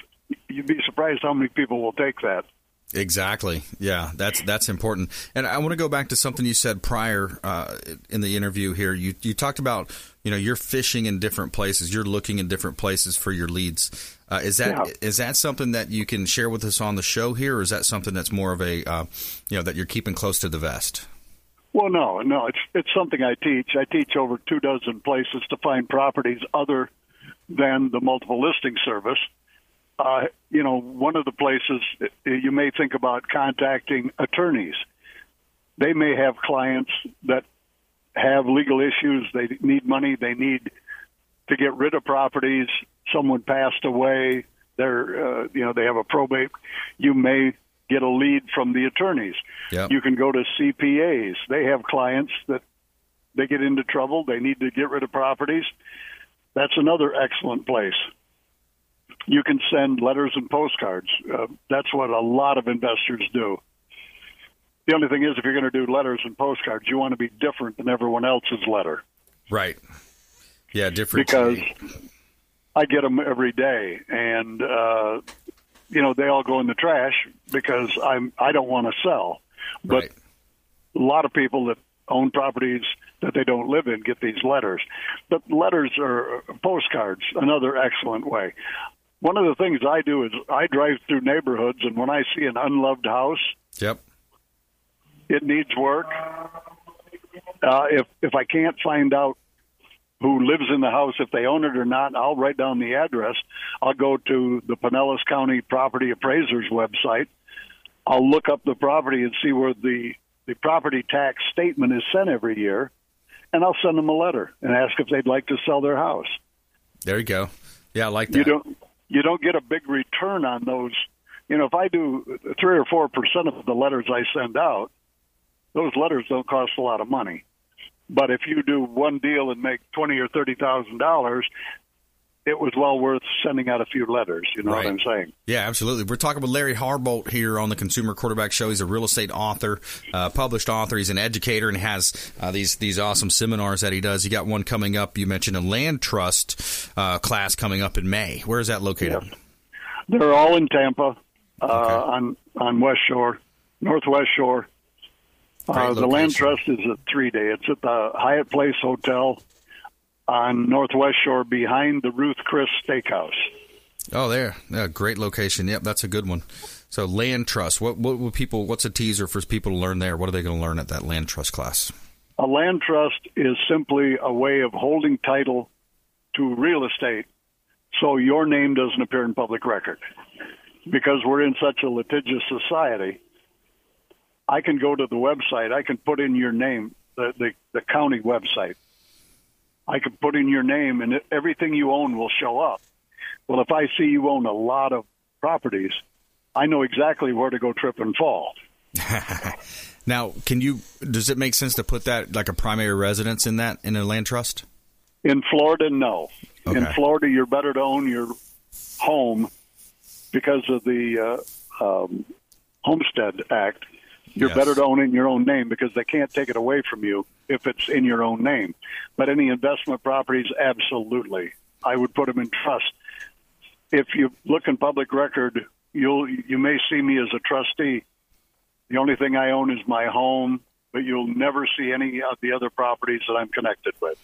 Speaker 10: you'd be surprised how many people will take that.
Speaker 1: Exactly. Yeah, that's that's important. And I want to go back to something you said prior uh, in the interview here. You you talked about you know you're fishing in different places, you're looking in different places for your leads. Uh, is that is
Speaker 10: Yeah.
Speaker 1: that something that you can share with us on the show here, or is that something that's more of a uh, you know that you're keeping close to the vest?
Speaker 10: Well, no, no, it's it's something I teach. I teach over two dozen places to find properties other than the multiple listing service. Uh, you know, one of the places you may think about contacting attorneys. They may have clients that have legal issues. They need money. They need to get rid of properties. Someone passed away. They're, uh, you know, they have a probate. You may get a lead from the attorneys.
Speaker 1: Yep.
Speaker 10: You can go to CPAs. They have clients that they get into trouble. They need to get rid of properties. That's another excellent place. You can send letters and postcards. Uh, that's what a lot of investors do. The only thing is, if you're going to do letters and postcards, you want to be different than everyone else's letter.
Speaker 1: Right. Yeah, different.
Speaker 10: Because I get them every day, and uh, you know they all go in the trash because I'm I don't want to sell. But
Speaker 1: Right.
Speaker 10: a lot of people that own properties that they don't live in get these letters. But letters are postcards, another excellent way. One of the things I do is I drive through neighborhoods, and when I see an unloved house,
Speaker 1: Yep.
Speaker 10: It needs work. Uh, if if I can't find out who lives in the house, if they own it or not, I'll write down the address. I'll go to the Pinellas County Property Appraisers website. I'll look up the property and see where the the property tax statement is sent every year, and I'll send them a letter and ask if they'd like to sell their house.
Speaker 1: There you go. Yeah, I like that.
Speaker 10: You don't you don't get a big return on those. You know, if I do three or four percent of the letters I send out, those letters don't cost a lot of money. But if you do one deal and make twenty or thirty thousand dollars, it was well worth sending out a few letters. You know what I'm saying?
Speaker 1: Yeah, absolutely. We're talking with Larry Harbolt here on the Consumer Quarterback Show. He's a real estate author, uh, published author. He's an educator and has uh, these these awesome seminars that he does. You got one coming up. You mentioned a land trust uh, class coming up in May. Where is that located?
Speaker 10: They're all in Tampa, uh, on on West Shore, Northwest Shore. Uh, the land trust is a three day. It's at the Hyatt Place Hotel on Northwest Shore behind the Ruth's Chris Steakhouse.
Speaker 1: Oh, there. Yeah, great location. Yep, that's a good one. So, land trust. What what will people? What's a teaser for people to learn there? What are they going to learn at that land trust class?
Speaker 10: A land trust is simply a way of holding title to real estate so your name doesn't appear in public record. Because we're in such a litigious society, I can go to the website, I can put in your name, the, the, the county website. I can put in your name, and everything you own will show up. Well, if I see you own a lot of properties, I know exactly where to go trip and fall.
Speaker 1: Now, can you? Does it make sense to put that like a primary residence in that in a land trust?
Speaker 10: In Florida, no. In Florida, you're better to own your home because of the uh, um, Homestead Act. You're
Speaker 1: Yes.
Speaker 10: better to own it in your own name because they can't take it away from you if it's in your own name. But any investment properties, absolutely, I would put them in trust. If you look in public record, you'll you may see me as a trustee. The only thing I own is my home, but you'll never see any of the other properties that I'm connected with.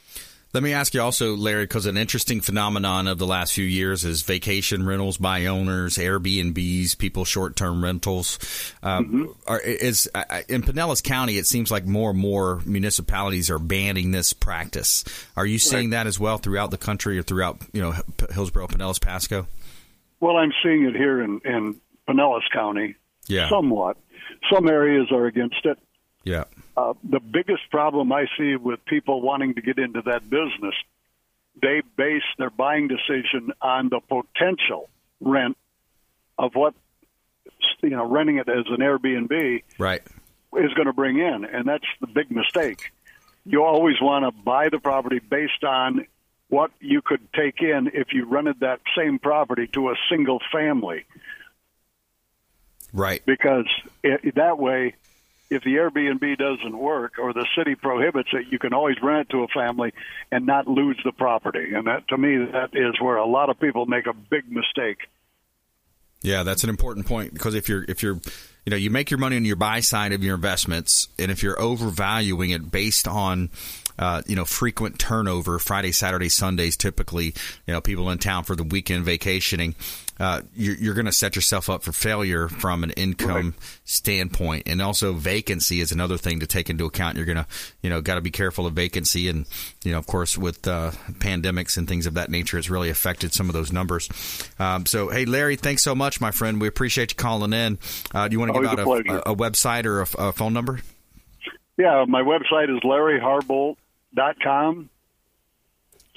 Speaker 1: Let me ask you also, Larry, because an interesting phenomenon of the last few years is vacation rentals by owners, Airbnbs, people short-term rentals. Um, are, is I- in Pinellas County, it seems like more and more municipalities are banning this practice. Are you seeing that as well throughout the country or throughout you know Hillsborough, Pinellas, Pasco?
Speaker 10: Well, I'm seeing it here in, in Pinellas County,
Speaker 1: Yeah,
Speaker 10: somewhat. Some areas are against it.
Speaker 1: yeah,
Speaker 10: Uh, the biggest problem I see with people wanting to get into that business, they base their buying decision on the potential rent of what you know renting it as an Airbnb
Speaker 1: right.
Speaker 10: is going to bring in, and that's the big mistake. You always want to buy the property based on what you could take in if you rented that same property to a single family
Speaker 1: Right.
Speaker 10: because it, that way, if the Airbnb doesn't work or the city prohibits it, you can always rent it to a family and not lose the property. And that, to me, that is where a lot of people make a big mistake.
Speaker 1: Yeah, that's an important point because if you're if you're you know you make your money on your buy side of your investments, and if you're overvaluing it based on uh, you know frequent turnover, Friday, Saturday, Sundays, typically you know people in town for the weekend vacationing. Uh, you're, you're going to set yourself up for failure from an income right. standpoint, and also vacancy is another thing to take into account. You're going to, you know, got to be careful of vacancy, and you know, of course, with uh, pandemics and things of that nature, it's really affected some of those numbers. Um, so, hey, Larry, thanks so much, my friend. We appreciate you calling in. Uh, do you want to give out a, a, a, website or a, a phone number?
Speaker 10: Yeah, my website is larryharbolt.com.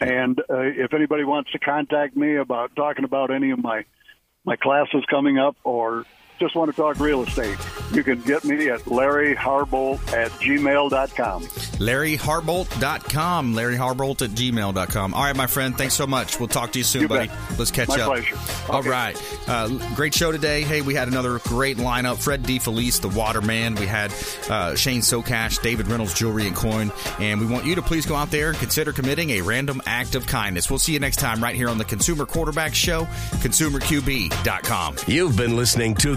Speaker 10: And uh, if anybody wants to contact me about talking about any of my my classes coming up or just want to talk real estate, you can get me at Larry Harbolt at gmail.com.
Speaker 1: LarryHarbolt.com. Larry Harbolt at gmail.com. All right, my friend. Thanks so much. We'll talk to you soon,
Speaker 10: you
Speaker 1: buddy.
Speaker 10: Bet.
Speaker 1: Let's catch
Speaker 10: my
Speaker 1: up.
Speaker 10: Pleasure. Okay.
Speaker 1: right. Uh, great show today. Hey, we had another great lineup. Fred DeFelice, the Waterman. We had uh, Shane Socash, David Reynolds Jewelry and Coin. And we want you to please go out there and consider committing a random act of kindness. We'll see you next time right here on the Consumer Quarterback Show, consumerqb.com.
Speaker 6: You've been listening to